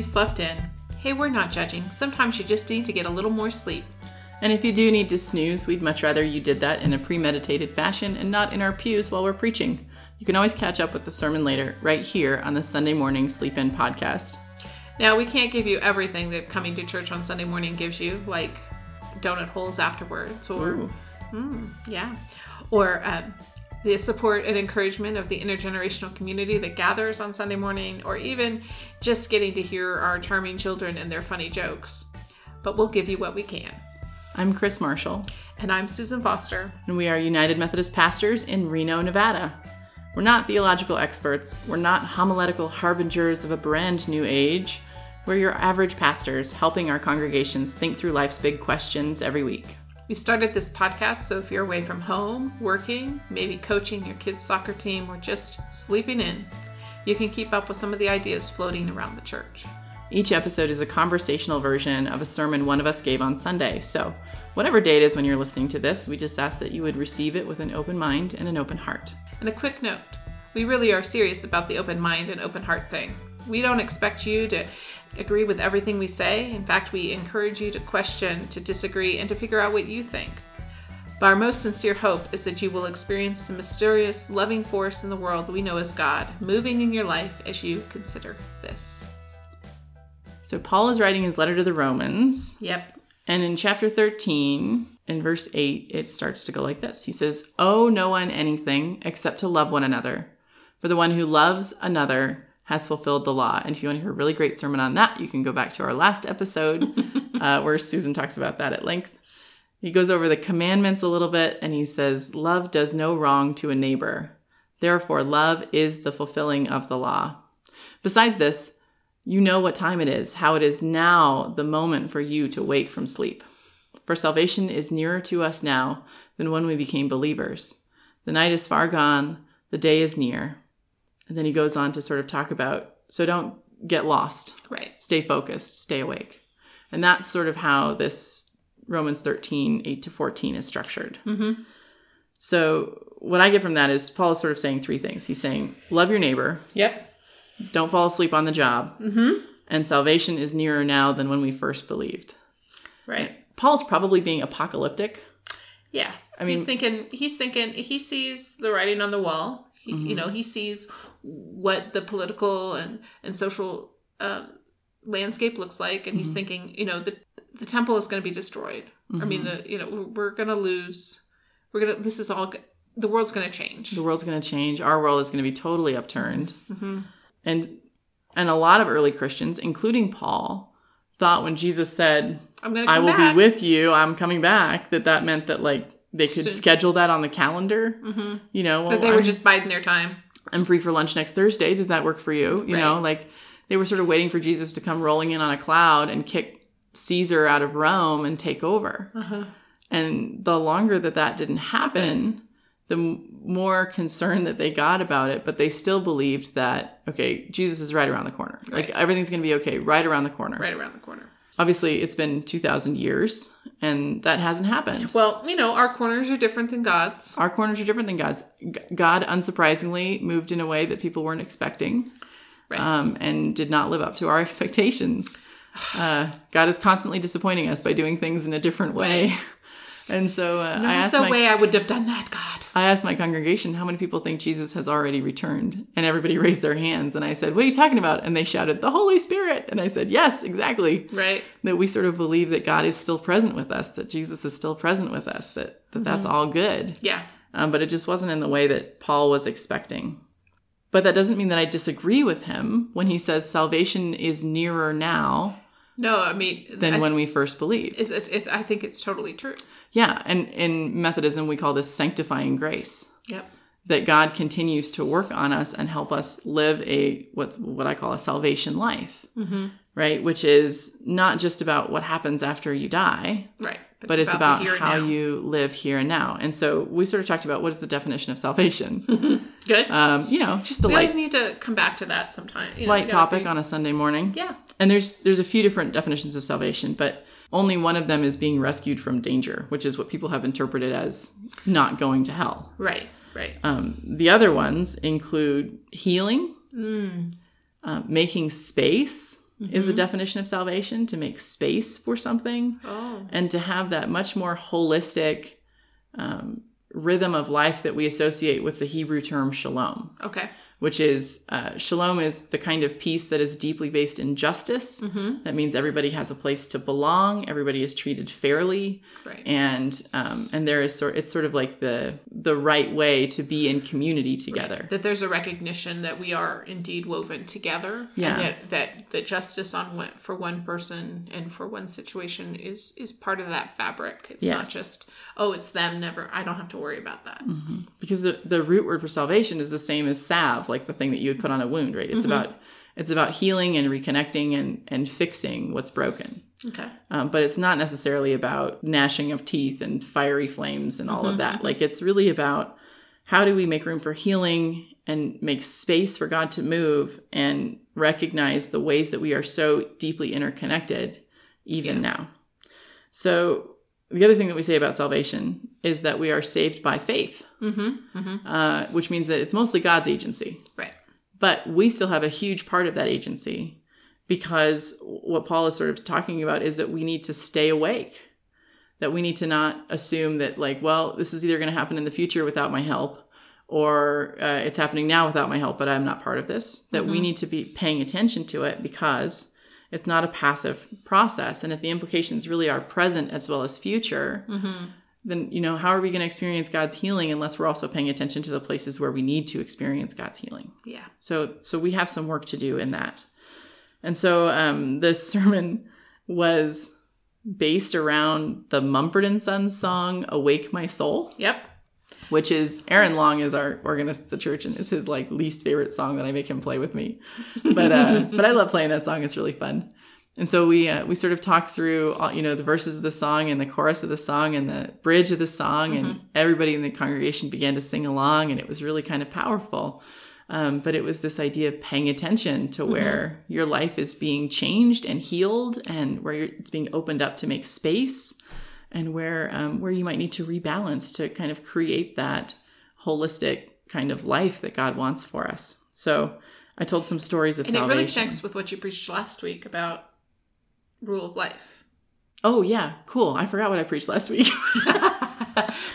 You slept in. Hey, we're not judging. Sometimes you just need to get a little more sleep. And if you do need to snooze, we'd much rather you did that in a premeditated fashion and not in our pews while we're preaching. You can always catch up with the sermon later, right here on the Sunday Morning Sleep In podcast. Now, we can't give you everything that coming to church on Sunday morning gives you, like donut holes afterwards, or Ooh. yeah, or um, the support and encouragement of the intergenerational community that gathers on Sunday morning, or even just getting to hear our charming children and their funny jokes. But we'll give you what we can. I'm Kris Marshall, And I'm Susan Foster. and we are United Methodist pastors in Reno, Nevada. We're not theological experts, we're not homiletical harbingers of a brand new age. We're your average pastors helping our congregations think through life's big questions every week. We started this podcast so if you're away from home, working, maybe coaching your kids' soccer team, or just sleeping in, you can keep up with some of the ideas floating around the church. Each episode is a conversational version of a sermon one of us gave on Sunday. So, whatever day it is when you're listening to this, we just ask that you would receive it with an open mind and an open heart. And a quick note we really are serious about the open mind and open heart thing. We don't expect you to agree with everything we say. In fact, we encourage you to question, to disagree, and to figure out what you think. But our most sincere hope is that you will experience the mysterious, loving force in the world we know as God moving in your life as you consider this. So, Paul is writing his letter to the Romans, Yep. and in chapter 13, in verse 8, it starts to go like this He says, Owe no one anything except to love one another. For the one who loves another has fulfilled the law. And if you want to hear a really great sermon on that, you can go back to our last episode uh, where Susan talks about that at length. He goes over the commandments a little bit and he says, Love does no wrong to a neighbor. Therefore, love is the fulfilling of the law. Besides this, you know what time it is, how it is now the moment for you to wake from sleep. For salvation is nearer to us now than when we became believers. The night is far gone, the day is near. And then he goes on to sort of talk about so don't get lost, Right. stay focused, stay awake. And that's sort of how this Romans 13, 8 to 14 is structured. Mm-hmm. So, what I get from that is Paul is sort of saying three things. He's saying, love your neighbor, Yep. don't fall asleep on the job, Mm-hmm. and salvation is nearer now than when we first believed. Right. Paul's probably being apocalyptic. Yeah. I mean- he's thinking he's thinking he sees the writing on the wall. He, Mm-hmm. You know, he sees what the political and and social um, landscape looks like, and Mm-hmm. he's thinking, you know, the the temple is going to be destroyed. I mean, Mm-hmm. the you know we're, we're going to lose. We're gonna. This is all. The world's going to change. The world's going to change. Our world is going to be totally upturned. Mm-hmm. And and a lot of early Christians, including Paul, thought when Jesus said, I'm going to. "I will back. be with you. I'm coming back," that that meant that like they could Soon. schedule that on the calendar. Mm-hmm. You know, well, That they were I'm- just biding their time. I'm free for lunch next Thursday. Does that work for you? You know, like they were sort of waiting for Jesus to come rolling in on a cloud and kick Caesar out of Rome and take over. Uh-huh. And the longer that that didn't happen, the more concerned that they got about it, but they still believed that, okay, Jesus is right around the corner. Like everything's going to be okay right around the corner. Right around the corner. Obviously, it's been 2,000 years and that hasn't happened. Well, you know, our corners are different than God's. Our corners are different than God's. God, unsurprisingly, moved in a way that people weren't expecting Right. um, and did not live up to our expectations. Uh, God is constantly disappointing us by doing things in a different way. And so uh, I asked the my way I would have done that, God. I asked my congregation how many people think Jesus has already returned, and everybody raised their hands. And I said, "What are you talking about?" And they shouted, "The Holy Spirit!" And I said, "Yes, exactly." Right. That we sort of believe that God is still present with us, that Jesus is still present with us, that that that's all good. Yeah. Um, but it just wasn't in the way that Paul was expecting. But that doesn't mean that I disagree with him when he says salvation is nearer now No, I mean, than I, when we first believed. it's, it's, it's, I think it's totally true. Yeah, and in Methodism we call this sanctifying grace. Yep. That God continues to work on us and help us live a what's what I call a salvation life, Mm-hmm. right? Which is not just about what happens after you die, Right. but it's about, the and how now. you live here and now. And so we sort of talked about what is the definition of salvation. Good. um, you know, just a we light, always need to come back to that sometime. You know, light topic be- on a Sunday morning. Yeah. And there's there's a few different definitions of salvation, but only one of them is being rescued from danger, which is what people have interpreted as not going to hell. Right. Right. Um, the other ones include healing, Mm. Uh, making space is Mm-hmm. a definition of salvation to make space for something Oh. and to have that much more holistic um, rhythm of life that we associate with the Hebrew term shalom, Okay. Which is uh, shalom is the kind of peace that is deeply based in justice. Mm-hmm. That means everybody has a place to belong, everybody is treated fairly, Right. and um, and there is sort it's sort of like the the right way to be in community together. that there's a recognition that we are indeed woven together Yeah. and that, that that justice on one for one person and for one situation is is part of that fabric it's not just oh it's them never i don't have to worry about that because the, the root word for salvation is the same as salve like the thing that you would put on a wound right? It's about it's about healing and reconnecting and and fixing what's broken. Okay. Um, but it's not necessarily about gnashing of teeth and fiery flames and all of that. Like it's really about how do we make room for healing and make space for god to move and recognize the ways that we are so deeply interconnected even Yeah. now. So the other thing that we say about salvation is that we are saved by faith mm-hmm mm-hmm uh, which means that it's mostly God's agency. right But we still have a huge part of that agency because what Paul is sort of talking about is that we need to stay awake, that we need to not assume that, like, well, this is either going to happen in the future without my help or uh, it's happening now without my help, but I'm not part of this. That we need to be paying attention to it because it's not a passive process. And if the implications really are present as well as future, mm-hmm. then you know how are we going to experience god's healing unless we're also paying attention to the places where we need to experience god's healing? Yeah. So so we have some work to do in that. And so um this sermon was based around the mumford and sons song awake my soul. Yep which is aaron long is our organist at the church and it's his like least favorite song that i make him play with me. But uh but i love playing that song. It's really fun. And so we uh, we sort of talked through all, you know the verses of the song and the chorus of the song and the bridge of the song and everybody in the congregation began to sing along and it was really kind of powerful. Um, but it was this idea of paying attention to where your life is being changed and healed and where you're, it's being opened up to make space and where um, where you might need to rebalance to kind of create that holistic kind of life that God wants for us. So I told some stories of and it really connects with what you preached last week about rule of life oh yeah, cool. I forgot what I preached last week.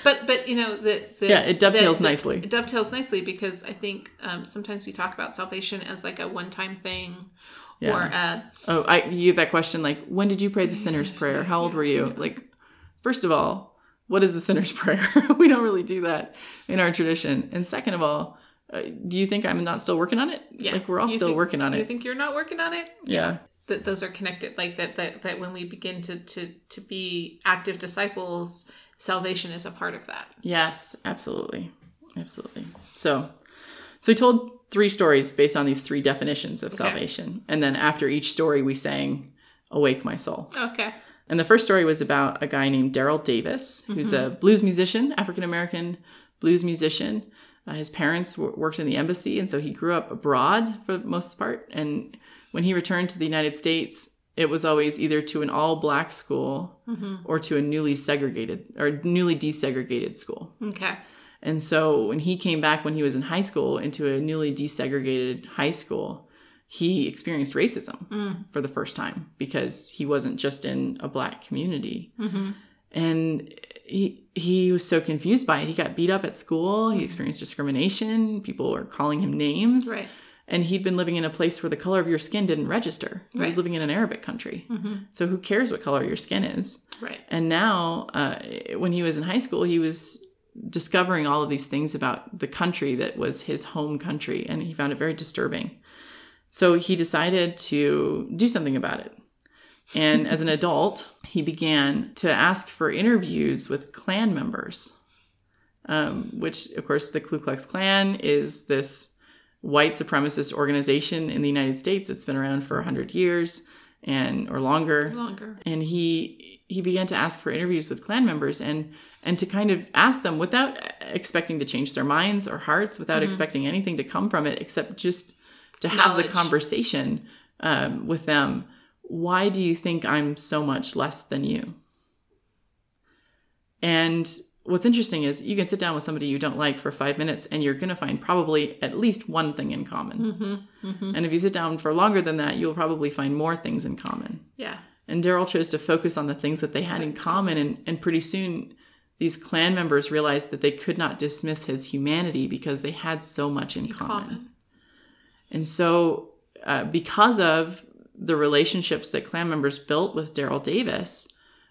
but but you know the, the Yeah, it dovetails the- the- nicely. It dovetails nicely because I think um, sometimes we talk about salvation as like a one time thing, or uh, oh, I you that question like when did you pray the sinner's prayer? How old were you? Like first of all, what is the sinner's prayer? we don't really do that in our tradition. And second of all, uh, do you think I'm not still working on it? yeah, Like we're all You still think- working on it. You think you're not working on it? yeah. That those are connected. Like that that that when we begin to to to be active disciples, salvation is a part of that. Yes, absolutely. Absolutely. So so we told three stories based on these three definitions of salvation. And then after each story we sang Awake My Soul. Okay. And the first story was about a guy named Daryl Davis, who's a blues musician, African American blues musician. Uh, his parents w- worked in the embassy, and so he grew up abroad for the most part. And when he returned to the United States, it was always either to an all black school or to a newly segregated or newly desegregated school. Okay. And so when he came back when he was in high school into a newly desegregated high school, he experienced racism for the first time because he wasn't just in a black community. Mm-hmm. And he he was so confused by it. He got beat up at school. He experienced discrimination. People were calling him names. Right. And he'd been living in a place where the color of your skin didn't register. He was living in an Arabic country. Mm-hmm. So who cares what color your skin is? Right. And now, uh, when he was in high school, he was discovering all of these things about the country that was his home country, and he found it very disturbing. So he decided to do something about it. And as an adult, he began to ask for interviews with Klan members, um, which, of course, the Ku Klux Klan is this white supremacist organization in the United States. It's been around for 100 years and or longer Longer. and he he began to ask for interviews with Klan members and and to kind of ask them without expecting to change their minds or hearts without expecting anything to come from it except just to have Knowledge. the conversation um, with them why do you think i'm so much less than you and what's interesting is you can sit down with somebody you don't like for five minutes and you're going to find probably at least one thing in common. And if you sit down for longer than that, you'll probably find more things in common. Yeah. And Daryl chose to focus on the things that they had in common. And, and pretty soon, these Klan members realized that they could not dismiss his humanity because they had so much in common. Common. And so, uh, because of the relationships that Klan members built with Daryl Davis,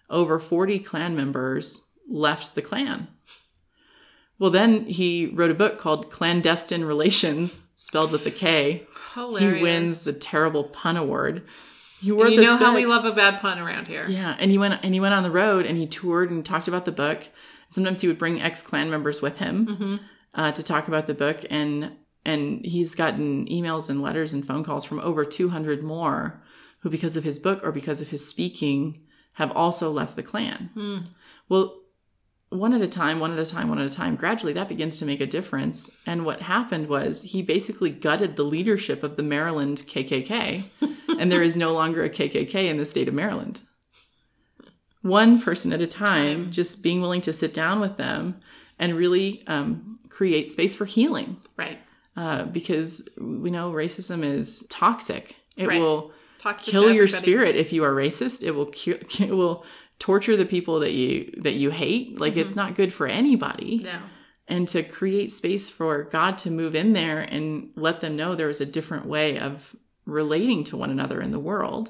over 40 Klan members left the Klan. Well, then he wrote a book called Clandestine Relations, spelled with a K. Hilarious. He wins the terrible pun award. You know how book- we love a bad pun around here. yeah, and he went and he went on the road and he toured and talked about the book. Sometimes he would bring ex Klan members with him Mm-hmm. uh, to talk about the book, and and he's gotten emails and letters and phone calls from over two hundred more who, because of his book or because of his speaking, have also left the Klan. Hmm. Well, one at a time, one at a time, one at a time. Gradually, that begins to make a difference. And what happened was he basically gutted the leadership of the Maryland KKK, and there is no longer a KKK in the state of Maryland. One person at a time, just being willing to sit down with them and really um, create space for healing. Right. Uh, because we know racism is toxic. It Right. will Toxic kill your spirit if you are racist. It will cu- it will torture the people that you that you hate. Like it's not good for anybody. No. And to create space for God to move in there and let them know there is a different way of relating to one another in the world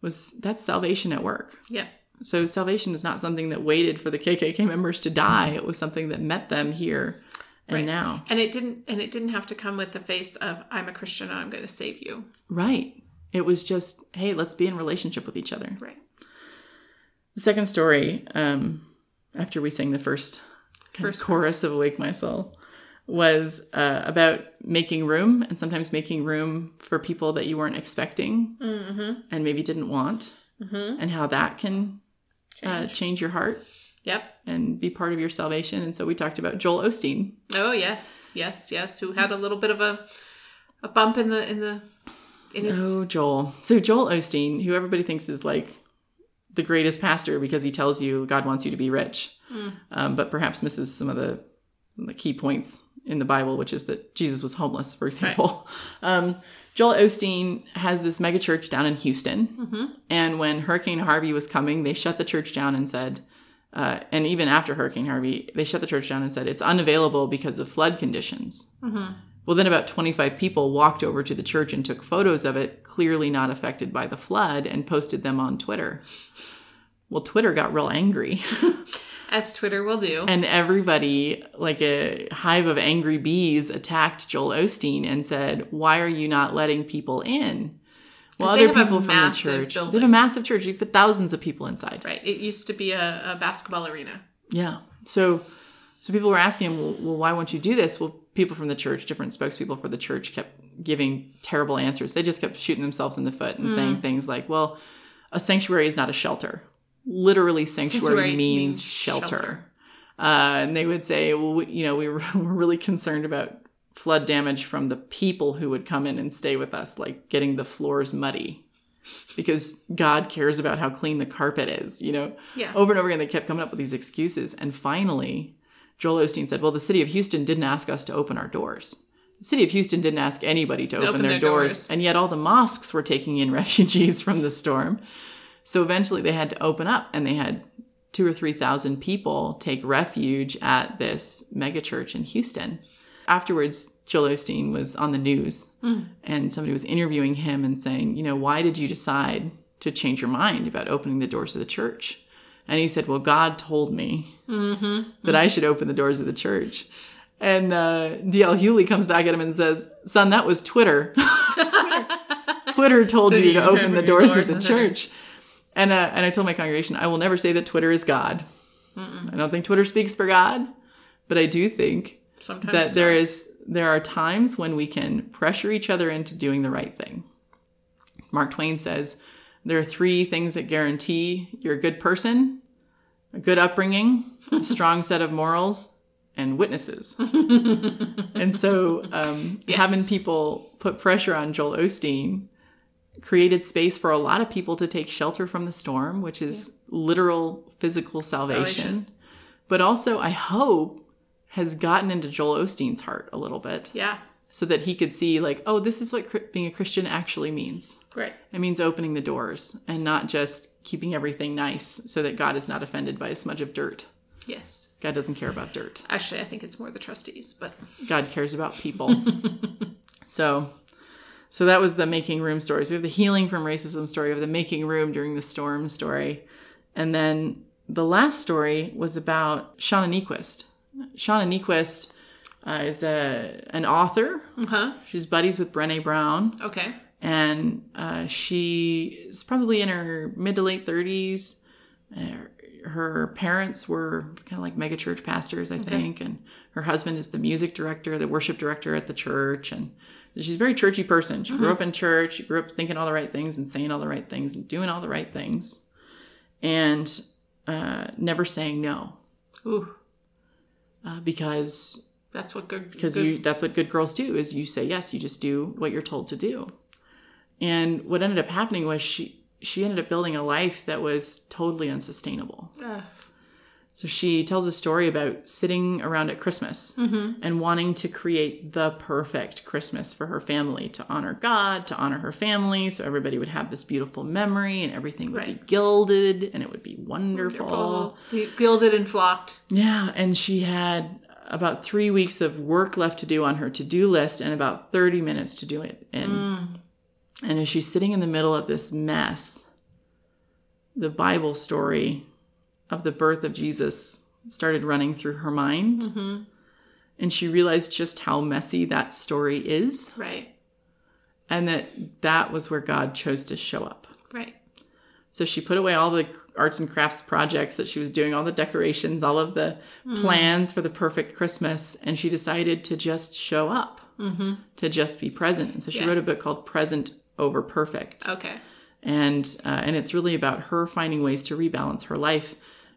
was that's salvation at work. Yeah. So salvation is not something that waited for the KKK members to die. It was something that met them here and Right. now. And it didn't and it didn't have to come with the face of I'm a Christian and I'm going to save you. Right. It was just, hey, let's be in relationship with each other. Right. The second story, um, after we sang the first, First of chorus of Awake My Soul, was uh, about making room and sometimes making room for people that you weren't expecting Mm-hmm. and maybe didn't want, Mm-hmm. and how that can uh, Change. change your heart Yep. and be part of your salvation. And so we talked about Joel Osteen. Oh yes, yes, yes. Who had a little bit of a a bump in the in the in his Oh, Joel. So Joel Osteen, who everybody thinks is like the greatest pastor because he tells you God wants you to be rich, Mm. um, but perhaps misses some of the, the key points in the Bible, which is that Jesus was homeless, for example. Um, Joel Osteen has this megachurch down in Houston, Mhm. and when Hurricane Harvey was coming, they shut the church down and said, uh, and even after Hurricane Harvey, they shut the church down and said it's unavailable because of flood conditions. Mhm. Well, then about 25 people walked over to the church and took photos of it, clearly not affected by the flood, and posted them on Twitter. Well, Twitter got real angry, as Twitter will do. and everybody, like a hive of angry bees, attacked Joel Osteen and said, Why are you not letting people in? Well, they other people from the church. They building. have a massive church. You put thousands of people inside. right. It used to be a, a basketball arena. Yeah. So, so people were asking him, well, well, why won't you do this? Well, people from the church, different spokespeople for the church, kept giving terrible answers. They just kept shooting themselves in the foot and saying things like, "Well, a sanctuary is not a shelter. Literally, sanctuary, Sanctuary means, means shelter." shelter. Uh, and they would say, "Well, we, you know, we were, we're really concerned about." Flood damage from the people who would come in and stay with us, like getting the floors muddy, because God cares about how clean the carpet is, you know? Yeah. over and over again they kept coming up with these excuses and finally joel osteen said well the city of houston didn't ask us to open our doors the city of houston didn't ask anybody to, open, their, doors, doors. and yet all the mosques were taking in refugees from the storm so eventually they had to open up and they had two or three thousand people take refuge at this megachurch in houston afterwards joel osteen was on the news and somebody was interviewing him and saying you know why did you decide to change your mind about opening the doors of the church and he said, Well, God told me that I should open the doors of the church. And uh, D.L. Hughley comes back at him and says, Son, that was Twitter. Twitter. Twitter told you to open the doors of the church. And, uh, and I told my congregation, I will never say that Twitter is God. I don't think Twitter speaks for God, but I do think Sometimes that there is there are times when we can pressure each other into doing the right thing. Mark Twain says there are three things that guarantee you're a good person: a good upbringing, a strong set of morals, and witnesses. and so, um, Yes. having people put pressure on Joel Osteen created space for a lot of people to take shelter from the storm, which is literal physical salvation. Salvation. but also I hope has gotten into Joel Osteen's heart a little bit Yeah. so that he could see like, oh, this is what being a Christian actually means. Right. It means opening the doors and not just keeping everything nice so that God is not offended by a smudge of dirt. Yes. God doesn't care about dirt. Actually, I think it's more the trustees, but God cares about people. so so that was the making room stories. We have the healing from racism story, have the making room during the storm story. And then the last story was about Shauna Niequist. Shauna Niequist uh, is a an author. huh. She's buddies with Brene Brown, Okay. and uh, she is probably in her mid to late thirties. Uh, her parents were kind of like megachurch pastors, I think, and her husband is the music director, the worship director at the church, and she's a very churchy person. She grew up in church. She grew up thinking all the right things and saying all the right things and doing all the right things, and uh, never saying no Ooh, uh, because that's what good. because good- you that's what good girls do is you say yes you just do what you're told to do and what ended up happening was she she ended up building a life that was totally unsustainable Uh, so she tells a story about sitting around at christmas mm-hmm. and wanting to create the perfect christmas for her family to honor god to honor her family so everybody would have this beautiful memory and everything would be gilded and it would be wonderful. wonderful. Gilded and flocked. Yeah, and she had about three weeks of work left to do on her to do list and about 30 minutes to do it in. Mm. And as she's sitting in the middle of this mess, the Bible story of the birth of Jesus started running through her mind. And she realized just how messy that story is, Right. and that that was where God chose to show up. Right. So she put away all the arts and crafts projects that she was doing, all the decorations, all of the plans for the perfect Christmas, and she decided to just show up, mm-hmm. to just be present. And so she Yeah. wrote a book called Present Over Perfect, Okay. and uh, and it's really about her finding ways to rebalance her life.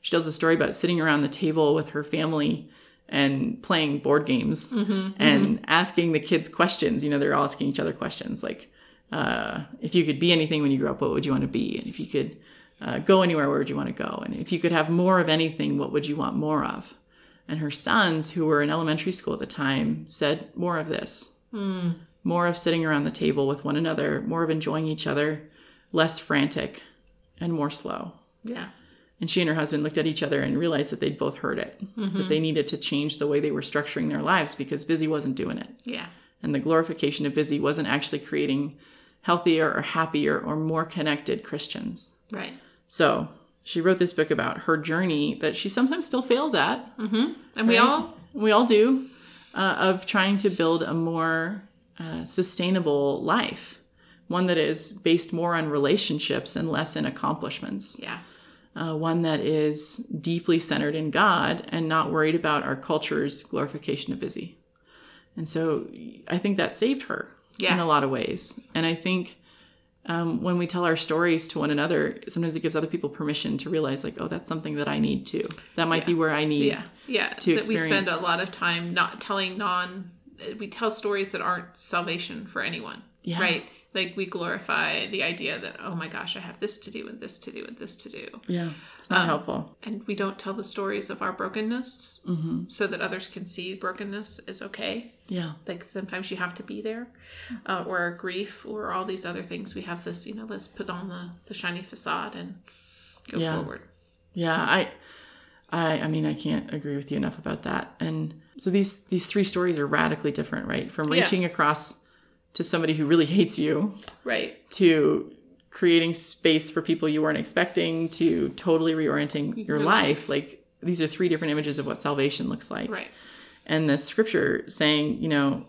She tells a story about sitting around the table with her family and playing board games and asking the kids questions. You know, they're all asking each other questions like, uh, if you could be anything when you grow up, what would you want to be? And if you could uh, go anywhere, where would you want to go? And if you could have more of anything, what would you want more of? And her sons, who were in elementary school at the time, said more of this more of sitting around the table with one another, more of enjoying each other, less frantic, and more slow. Yeah. And she and her husband looked at each other and realized that they'd both heard it, that they needed to change the way they were structuring their lives because Busy wasn't doing it. Yeah. And the glorification of Busy wasn't actually creating healthier or happier or more connected Christians. Right. So she wrote this book about her journey that she sometimes still fails at. And we all. we all do uh, of trying to build a more uh, sustainable life one that is based more on relationships and less in accomplishments Yeah. Uh, one that is deeply centered in god and not worried about our culture's glorification of busy and so i think that saved her Yeah. in a lot of ways and i think um, when we tell our stories to one another sometimes it gives other people permission to realize like oh that's something that i need too that might be where i need Yeah. Yeah. to that we spend a lot of time not telling non. We tell stories that aren't salvation for anyone. Yeah. Right. Like we glorify the idea that oh my gosh I have this to do and this to do and this to do, yeah it's not helpful and we don't tell the stories of our brokenness Mm-hmm. so that others can see brokenness is okay. yeah like sometimes you have to be there uh, or our grief or all these other things we have this you know let's put on the, the shiny facade and go Yeah. forward Yeah, I, I, I mean, I can't agree with you enough about that. And so these these three stories are radically different, right? From Yeah. reaching across to somebody who really hates you, right to creating space for people you weren't expecting, to totally reorienting your life. Like these are three different images of what salvation looks like. right And the scripture saying, you know,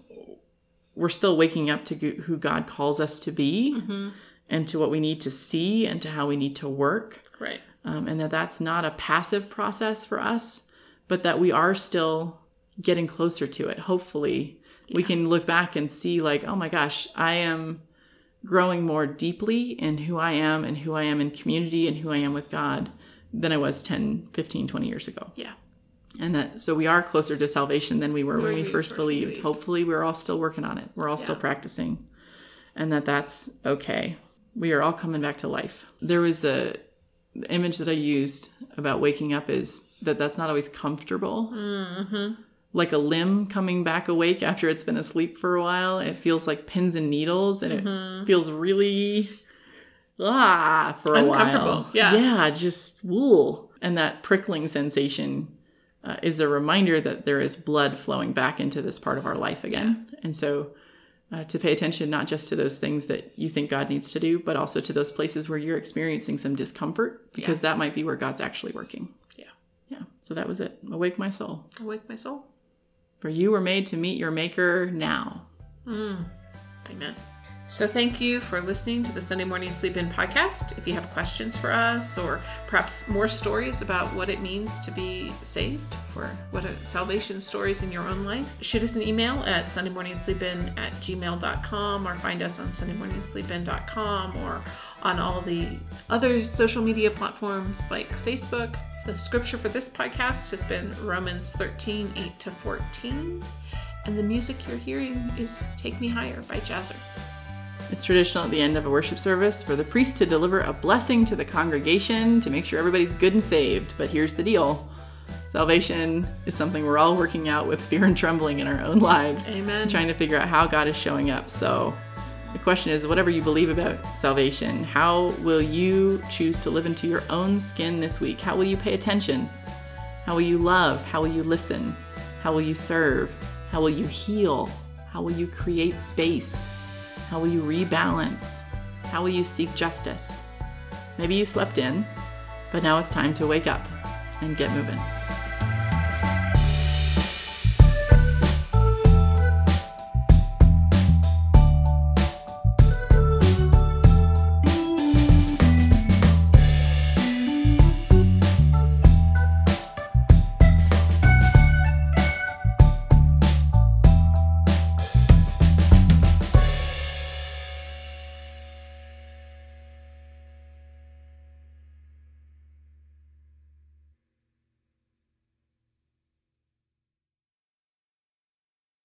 we're still waking up to who God calls us to be, Mm-hmm. and to what we need to see, and to how we need to work right um, and that that's not a passive process for us, but that we are still getting closer to it. Hopefully, we can look back and see, like, oh my gosh, I am growing more deeply in who I am and who I am in community and who I am with God than I was 10, 15, 20 years ago. yeah And that so we are closer to salvation than we were when we we first first believed. believed. Hopefully, we're all still working on it. We're all still practicing, and that that's okay. We are all coming back to life. There was a the image that I used about waking up is that that's not always comfortable. Mm-hmm. Like a limb coming back awake after it's been asleep for a while, it feels like pins and needles, and Mm-hmm. it feels really ah for a Uncomfortable, while. yeah. yeah, just wool, and that prickling sensation uh, is a reminder that there is blood flowing back into this part of our life again, and so uh, to pay attention not just to those things that you think God needs to do, but also to those places where you're experiencing some discomfort, because that might be where God's actually working. Yeah. Yeah. So that was it. Awake my soul. Awake my soul. For you were made to meet your Maker now. Mm. Amen. So thank you for listening to the Sunday Morning Sleep In podcast. If you have questions for us or perhaps more stories about what it means to be saved or what salvation stories in your own life, shoot us an email at sundaymorningsleepin at gmail.com or find us on sundaymorningsleepin.com or on all the other social media platforms like Facebook. The scripture for this podcast has been Romans 13, 8 to 14. And the music you're hearing is Take Me Higher by Jazzer. It's traditional at the end of a worship service for the priest to deliver a blessing to the congregation to make sure everybody's good and saved. But here's the deal salvation is something we're all working out with fear and trembling in our own lives. Amen. Trying to figure out how God is showing up. So the question is whatever you believe about salvation, how will you choose to live into your own skin this week? How will you pay attention? How will you love? How will you listen? How will you serve? How will you heal? How will you create space? How will you rebalance? How will you seek justice? Maybe you slept in, but now it's time to wake up and get moving.